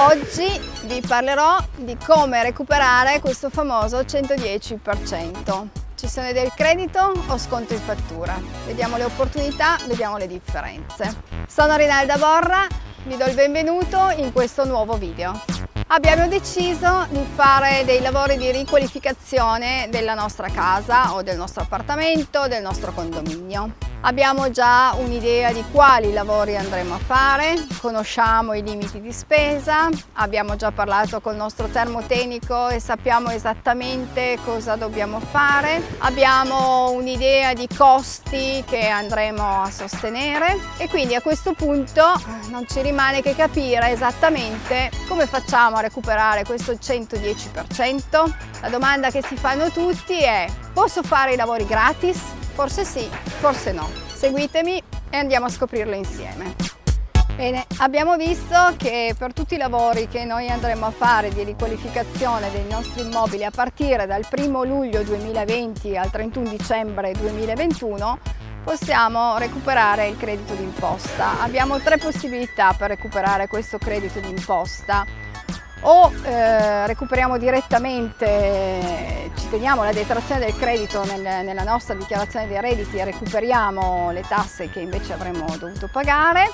Oggi vi parlerò di come recuperare questo famoso 110%. Cessione del credito o sconto in fattura? Vediamo le opportunità, vediamo le differenze. Sono Rinalda Borra, vi do il benvenuto in questo nuovo video. Abbiamo deciso di fare dei lavori di riqualificazione della nostra casa o del nostro appartamento, del nostro condominio. Abbiamo già un'idea di quali lavori andremo a fare, conosciamo i limiti di spesa, abbiamo già parlato col nostro termotecnico e sappiamo esattamente cosa dobbiamo fare, abbiamo un'idea di costi che andremo a sostenere e quindi a questo punto non ci rimane che capire esattamente come facciamo a recuperare questo 110%. La domanda che si fanno tutti è posso fare i lavori gratis? Forse sì, forse no. Seguitemi e andiamo a scoprirlo insieme. Bene, abbiamo visto che per tutti i lavori che noi andremo a fare di riqualificazione dei nostri immobili a partire dal 1 luglio 2020 al 31 dicembre 2021 possiamo recuperare il credito d'imposta. Abbiamo tre possibilità per recuperare questo credito d'imposta o eh, recuperiamo direttamente, ci teniamo la detrazione del credito nel, nella nostra dichiarazione dei redditi e recuperiamo le tasse che invece avremmo dovuto pagare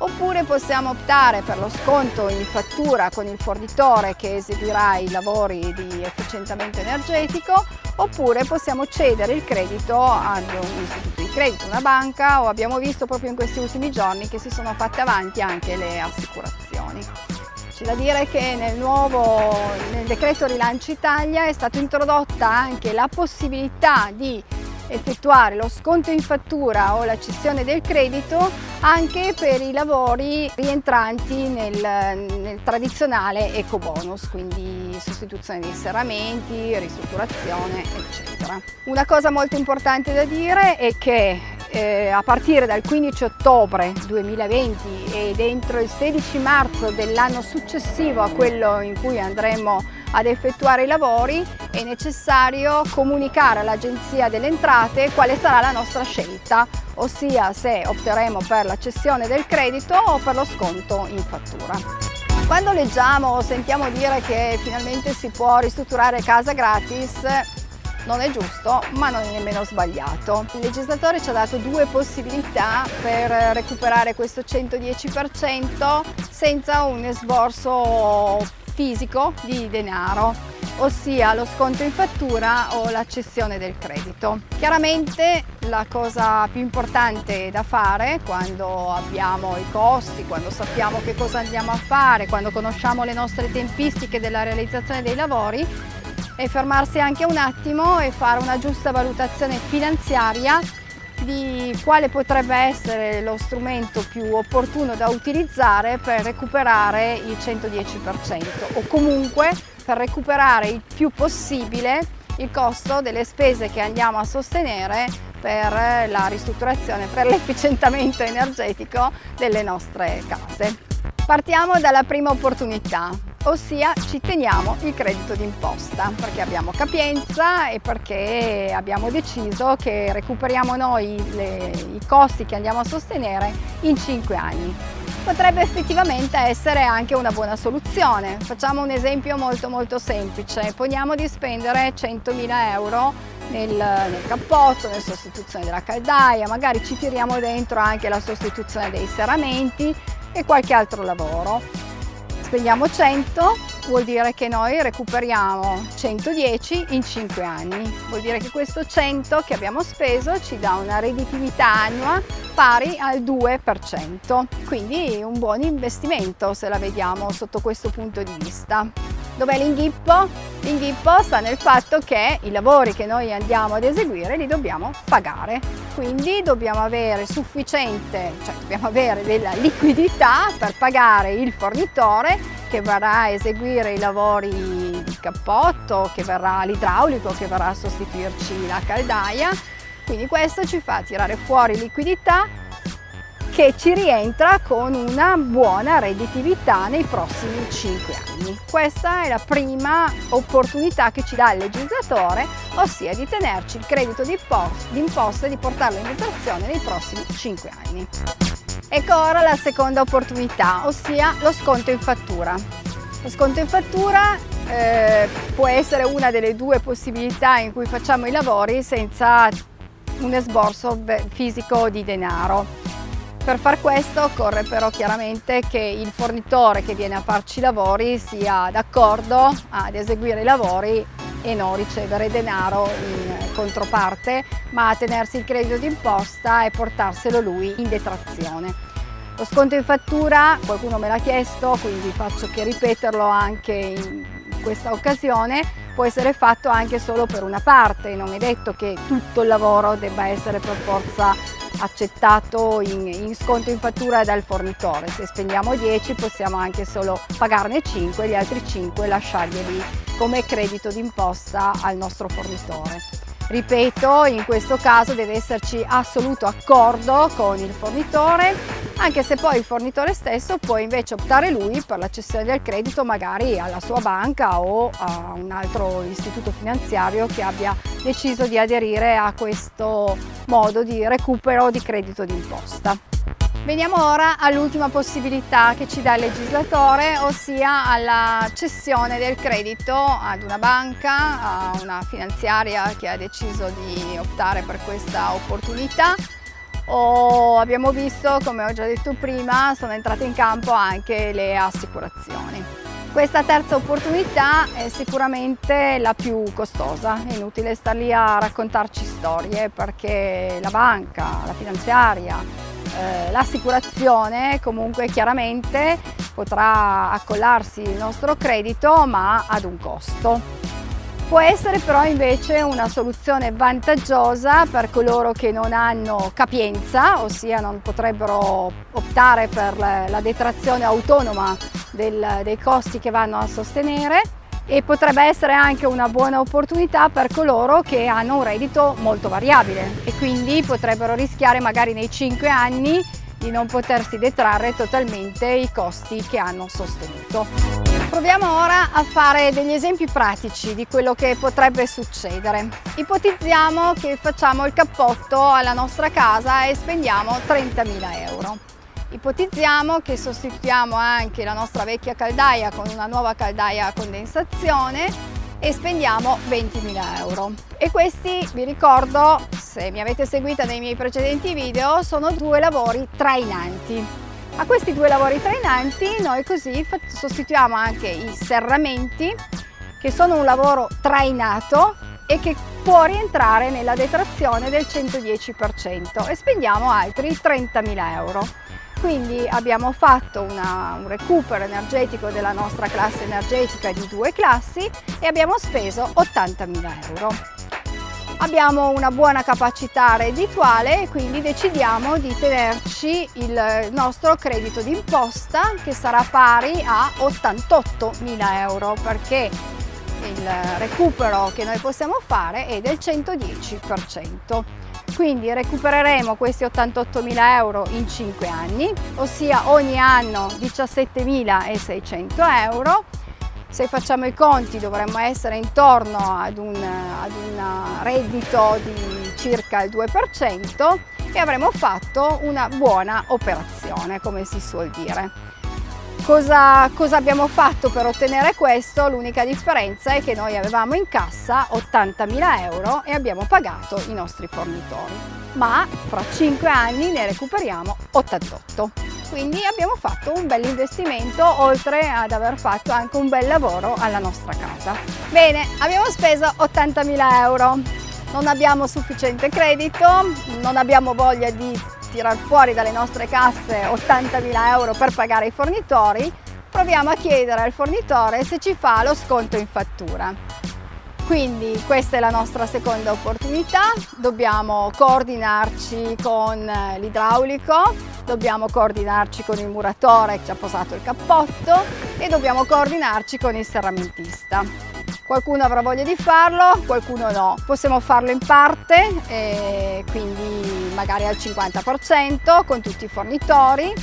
oppure possiamo optare per lo sconto in fattura con il fornitore che eseguirà i lavori di efficientamento energetico oppure possiamo cedere il credito ad un istituto di credito, una banca o abbiamo visto proprio in questi ultimi giorni che si sono fatte avanti anche le assicurazioni. C'è da dire che nel nuovo nel decreto Rilancio Italia è stata introdotta anche la possibilità di effettuare lo sconto in fattura o la cessione del credito anche per i lavori rientranti nel, nel tradizionale eco bonus, quindi sostituzione dei serramenti, ristrutturazione eccetera. Una cosa molto importante da dire è che eh, a partire dal 15 ottobre 2020 ed entro il 16 marzo dell'anno successivo a quello in cui andremo ad effettuare i lavori è necessario comunicare all'Agenzia delle Entrate quale sarà la nostra scelta, ossia se opteremo per la cessione del credito o per lo sconto in fattura. Quando leggiamo o sentiamo dire che finalmente si può ristrutturare casa gratis, non è giusto ma non è nemmeno sbagliato. Il legislatore ci ha dato due possibilità per recuperare questo 110% senza un esborso fisico di denaro ossia lo sconto in fattura o la cessione del credito. Chiaramente la cosa più importante da fare quando abbiamo i costi, quando sappiamo che cosa andiamo a fare, quando conosciamo le nostre tempistiche della realizzazione dei lavori e fermarsi anche un attimo e fare una giusta valutazione finanziaria di quale potrebbe essere lo strumento più opportuno da utilizzare per recuperare il 110% o comunque per recuperare il più possibile il costo delle spese che andiamo a sostenere per la ristrutturazione, per l'efficientamento energetico delle nostre case. Partiamo dalla prima opportunità, ossia ci teniamo il credito d'imposta perché abbiamo capienza e perché abbiamo deciso che recuperiamo noi le, i costi che andiamo a sostenere in 5 anni. Potrebbe effettivamente essere anche una buona soluzione. Facciamo un esempio molto molto semplice. Poniamo di spendere 100.000 euro nel, nel cappotto, nella sostituzione della caldaia, magari ci tiriamo dentro anche la sostituzione dei serramenti e qualche altro lavoro spendiamo 100 vuol dire che noi recuperiamo 110 in 5 anni. Vuol dire che questo 100 che abbiamo speso ci dà una redditività annua pari al 2%. Quindi un buon investimento se la vediamo sotto questo punto di vista. Dov'è l'inghippo? L'inghippo sta nel fatto che i lavori che noi andiamo ad eseguire li dobbiamo pagare, quindi dobbiamo avere sufficiente, cioè dobbiamo avere della liquidità per pagare il fornitore che verrà a eseguire i lavori di cappotto, che verrà l'idraulico, che verrà a sostituirci la caldaia, quindi questo ci fa tirare fuori liquidità che ci rientra con una buona redditività nei prossimi 5 anni. Questa è la prima opportunità che ci dà il legislatore, ossia di tenerci il credito d'imposta e di portarlo in detrazione nei prossimi 5 anni. Ecco ora la seconda opportunità, ossia lo sconto in fattura. Lo sconto in fattura eh, può essere una delle due possibilità in cui facciamo i lavori senza un esborso fisico di denaro. Per far questo occorre però chiaramente che il fornitore che viene a farci i lavori sia d'accordo ad eseguire i lavori e non ricevere denaro in controparte, ma a tenersi il credito d'imposta e portarselo lui in detrazione. Lo sconto in fattura, qualcuno me l'ha chiesto, quindi faccio che ripeterlo anche in questa occasione, può essere fatto anche solo per una parte, non è detto che tutto il lavoro debba essere per forza accettato in, in, sconto in fattura dal fornitore. Se spendiamo 10 possiamo anche solo pagarne 5 e gli altri 5 lasciarglieli come credito d'imposta al nostro fornitore. Ripeto, in questo caso deve esserci assoluto accordo con il fornitore, anche se poi il fornitore stesso può invece optare lui per la cessione del credito magari alla sua banca o a un altro istituto finanziario che abbia deciso di aderire a questo modo di recupero di credito d'imposta. Veniamo ora all'ultima possibilità che ci dà il legislatore, ossia alla cessione del credito ad una banca, a una finanziaria che ha deciso di optare per questa opportunità o abbiamo visto, come ho già detto prima, sono entrate in campo anche le assicurazioni. Questa terza opportunità è sicuramente la più costosa, è inutile star lì a raccontarci storie perché la banca, la finanziaria, eh, l'assicurazione comunque chiaramente potrà accollarsi il nostro credito ma ad un costo. Può essere però invece una soluzione vantaggiosa per coloro che non hanno capienza, ossia non potrebbero optare per la detrazione autonoma del, dei costi che vanno a sostenere e potrebbe essere anche una buona opportunità per coloro che hanno un reddito molto variabile e quindi potrebbero rischiare magari nei 5 anni di non potersi detrarre totalmente i costi che hanno sostenuto. Proviamo ora a fare degli esempi pratici di quello che potrebbe succedere. Ipotizziamo che facciamo il cappotto alla nostra casa e spendiamo 30.000 euro. Ipotizziamo che sostituiamo anche la nostra vecchia caldaia con una nuova caldaia a condensazione e spendiamo 20.000 euro. E questi, vi ricordo, se mi avete seguita nei miei precedenti video, sono due lavori trainanti. A questi due lavori trainanti noi così sostituiamo anche i serramenti che sono un lavoro trainato e che può rientrare nella detrazione del 110% e spendiamo altri 30.000 euro. Quindi abbiamo fatto una, un recupero energetico della nostra classe energetica di due classi e abbiamo speso 80.000 euro abbiamo una buona capacità reddituale e quindi decidiamo di tenerci il nostro credito d'imposta che sarà pari a 88 mila euro perché il recupero che noi possiamo fare è del 110%. Quindi recupereremo questi 88 mila euro in 5 anni, ossia ogni anno 17.600 euro se facciamo i conti dovremmo essere intorno ad un, ad un reddito di circa il 2% e avremo fatto una buona operazione, come si suol dire. Cosa, cosa, abbiamo fatto per ottenere questo? L'unica differenza è che noi avevamo in cassa 80.000 euro e abbiamo pagato i nostri fornitori, ma fra 5 anni ne recuperiamo 88 quindi abbiamo fatto un bel investimento oltre ad aver fatto anche un bel lavoro alla nostra casa. Bene, abbiamo speso 80.000 euro, non abbiamo sufficiente credito, non abbiamo voglia di tirar fuori dalle nostre casse 80.000 euro per pagare i fornitori, proviamo a chiedere al fornitore se ci fa lo sconto in fattura. Quindi questa è la nostra seconda opportunità, dobbiamo coordinarci con l'idraulico, dobbiamo coordinarci con il muratore che ci ha posato il cappotto e dobbiamo coordinarci con il serramentista. Qualcuno avrà voglia di farlo, qualcuno no. Possiamo farlo in parte, quindi magari al 50% con tutti i fornitori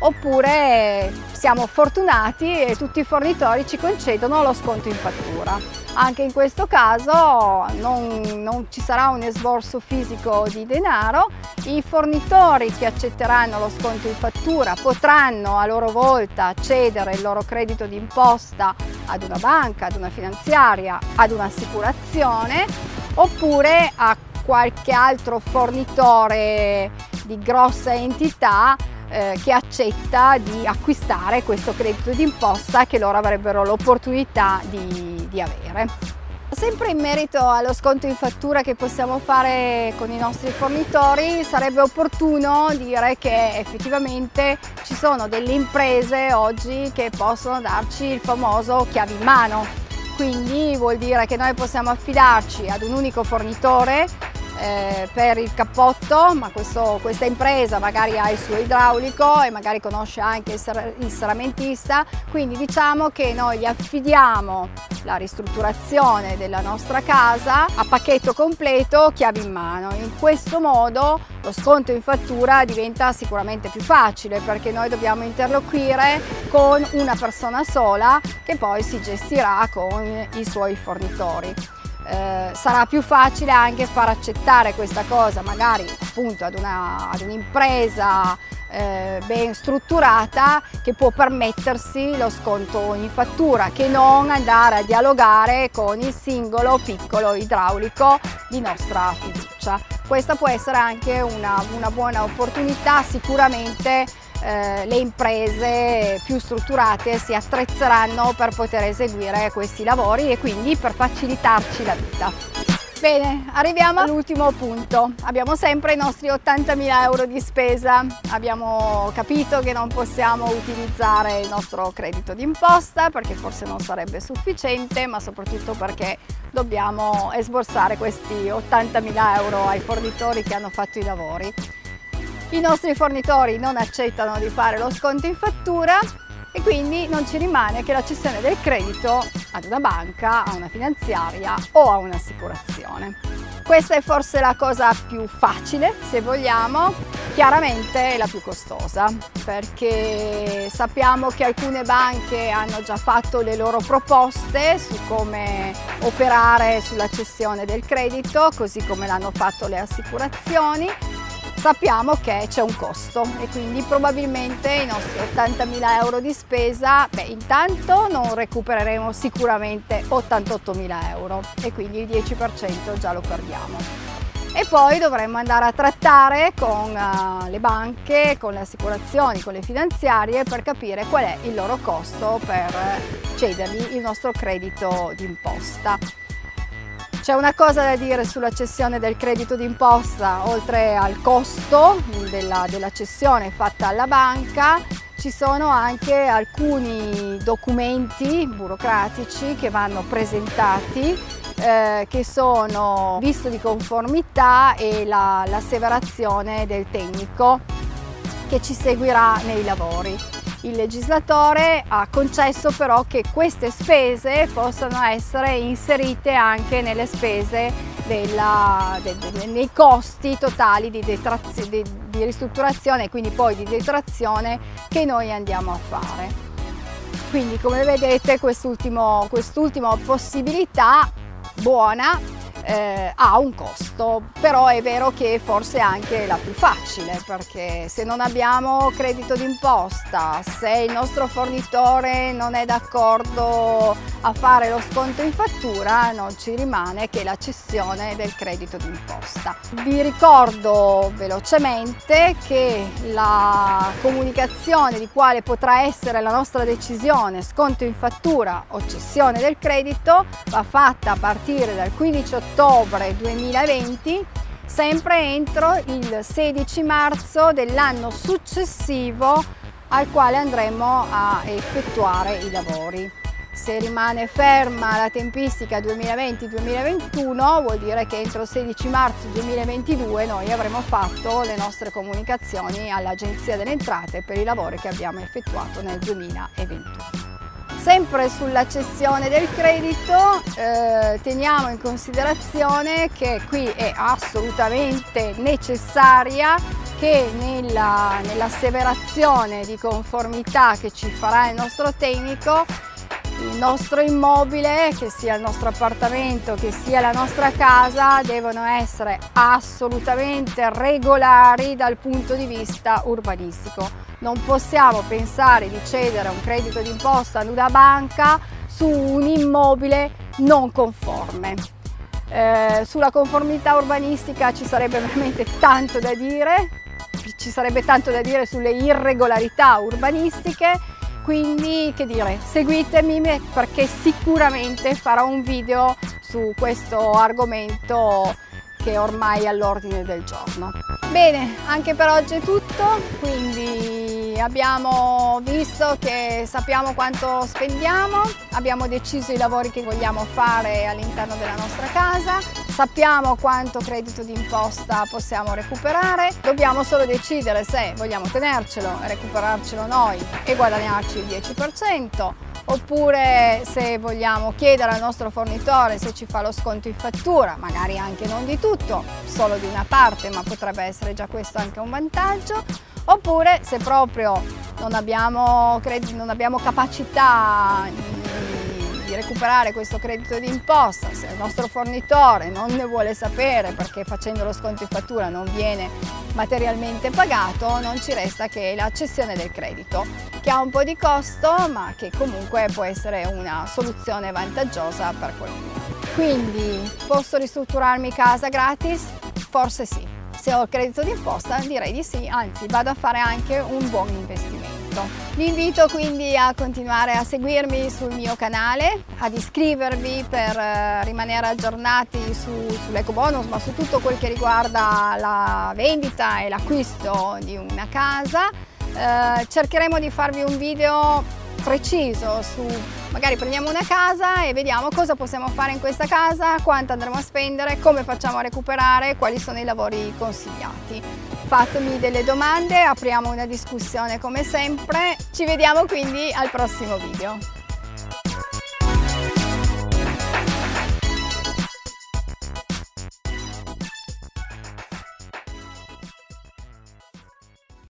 oppure siamo fortunati e tutti i fornitori ci concedono lo sconto in fattura. Anche in questo caso non, non, ci sarà un esborso fisico di denaro, i fornitori che accetteranno lo sconto in fattura potranno a loro volta cedere il loro credito d'imposta ad una banca, ad una finanziaria, ad un'assicurazione oppure a qualche altro fornitore di grossa entità eh, che accetta di acquistare questo credito d'imposta che loro avrebbero l'opportunità di, di avere. Sempre in merito allo sconto in fattura che possiamo fare con i nostri fornitori sarebbe opportuno dire che effettivamente ci sono delle imprese oggi che possono darci il famoso chiavi in mano quindi vuol dire che noi possiamo affidarci ad un unico fornitore eh, per il cappotto, ma questo, questa impresa magari ha il suo idraulico e magari conosce anche il, ser il seramentista, quindi diciamo che noi gli affidiamo la ristrutturazione della nostra casa a pacchetto completo, chiavi in mano. In questo modo lo sconto in fattura diventa sicuramente più facile perché noi dobbiamo interloquire con una persona sola che poi si gestirà con i suoi fornitori eh, sarà più facile anche far accettare questa cosa magari appunto ad, un'impresa eh, ben strutturata che può permettersi lo sconto in fattura che non andare a dialogare con il singolo piccolo idraulico di nostra fiducia. Questa può essere anche una, una buona opportunità sicuramente eh, le imprese più strutturate si attrezzeranno per poter eseguire questi lavori e quindi per facilitarci la vita. Bene, arriviamo all'ultimo punto. Abbiamo sempre i nostri 80.000 euro di spesa. Abbiamo capito che non possiamo utilizzare il nostro credito d'imposta perché forse non sarebbe sufficiente, ma soprattutto perché dobbiamo esborsare questi 80.000 euro ai fornitori che hanno fatto i lavori. I nostri fornitori non accettano di fare lo sconto in fattura e quindi non ci rimane che la cessione del credito ad una banca, a una finanziaria o a un'assicurazione. Questa è forse la cosa più facile, se vogliamo, chiaramente è la più costosa, perché sappiamo che alcune banche hanno già fatto le loro proposte su come operare sulla cessione del credito, così come l'hanno fatto le assicurazioni sappiamo che c'è un costo e quindi probabilmente i nostri 80.000 euro di spesa, beh intanto non recupereremo sicuramente 88.000 euro e quindi il 10% già lo perdiamo. E poi dovremmo andare a trattare con uh, le banche, con le assicurazioni, con le finanziarie per capire qual è il loro costo per cedergli il nostro credito d'imposta. C'è una cosa da dire sulla cessione del credito d'imposta, oltre al costo della, della cessione fatta alla banca, ci sono anche alcuni documenti burocratici che vanno presentati eh, che sono visto di conformità e l'asseverazione la, del tecnico che ci seguirà nei lavori. Il legislatore ha concesso però che queste spese possano essere inserite anche nelle spese della, de, de, nei costi totali di, di, di ristrutturazione e quindi poi di detrazione che noi andiamo a fare. Quindi come vedete quest'ultima quest possibilità buona eh, ha un costo, costo, però è vero che forse è anche la più facile perché se non abbiamo credito d'imposta, se il nostro fornitore non è d'accordo a fare lo sconto in fattura non ci rimane che la cessione del credito d'imposta. Vi ricordo velocemente che la comunicazione di quale potrà essere la nostra decisione sconto in fattura o cessione del credito va fatta a partire dal 15 ottobre 2020 documenti sempre entro il 16 marzo dell'anno successivo al quale andremo a effettuare i lavori. Se rimane ferma la tempistica 2020-2021 vuol dire che entro il 16 marzo 2022 noi avremo fatto le nostre comunicazioni all'Agenzia delle Entrate per i lavori che abbiamo effettuato nel 2021. Sempre sulla cessione del credito eh, teniamo in considerazione che qui è assolutamente necessaria che nell'asseverazione di conformità che ci farà il nostro tecnico nostro immobile, che sia il nostro appartamento, che sia la nostra casa, devono essere assolutamente regolari dal punto di vista urbanistico. Non possiamo pensare di cedere un credito d'imposta ad una banca su un immobile non conforme. Eh, sulla conformità urbanistica ci sarebbe veramente tanto da dire, ci sarebbe tanto da dire sulle irregolarità urbanistiche quindi che dire seguitemi perché sicuramente farò un video su questo argomento che è ormai all'ordine del giorno. Bene, anche per oggi è tutto, quindi abbiamo visto che sappiamo quanto spendiamo, abbiamo deciso i lavori che vogliamo fare all'interno della nostra casa, sappiamo quanto credito d'imposta possiamo recuperare, dobbiamo solo decidere se vogliamo tenercelo e recuperarcelo noi e guadagnarci il 10%, oppure se vogliamo chiedere al nostro fornitore se ci fa lo sconto in fattura, magari anche non di tutto, solo di una parte, ma potrebbe essere già questo anche un vantaggio, oppure se proprio non abbiamo, non abbiamo capacità recuperare questo credito d'imposta, se il nostro fornitore non ne vuole sapere perché facendo lo sconto in fattura non viene materialmente pagato, non ci resta che la cessione del credito, che ha un po' di costo ma che comunque può essere una soluzione vantaggiosa per qualcuno. Quindi posso ristrutturarmi casa gratis? Forse sì. Se ho il credito d'imposta direi di sì, anzi vado a fare anche un buon investimento tutto. Vi invito quindi a continuare a seguirmi sul mio canale, ad iscrivervi per eh, rimanere aggiornati su, sull'eco bonus, ma su tutto quel che riguarda la vendita e l'acquisto di una casa. Eh, cercheremo di farvi un video preciso su magari prendiamo una casa e vediamo cosa possiamo fare in questa casa, quanto andremo a spendere, come facciamo a recuperare, quali sono i lavori consigliati. Fatemi delle domande, apriamo una discussione come sempre, ci vediamo quindi al prossimo video.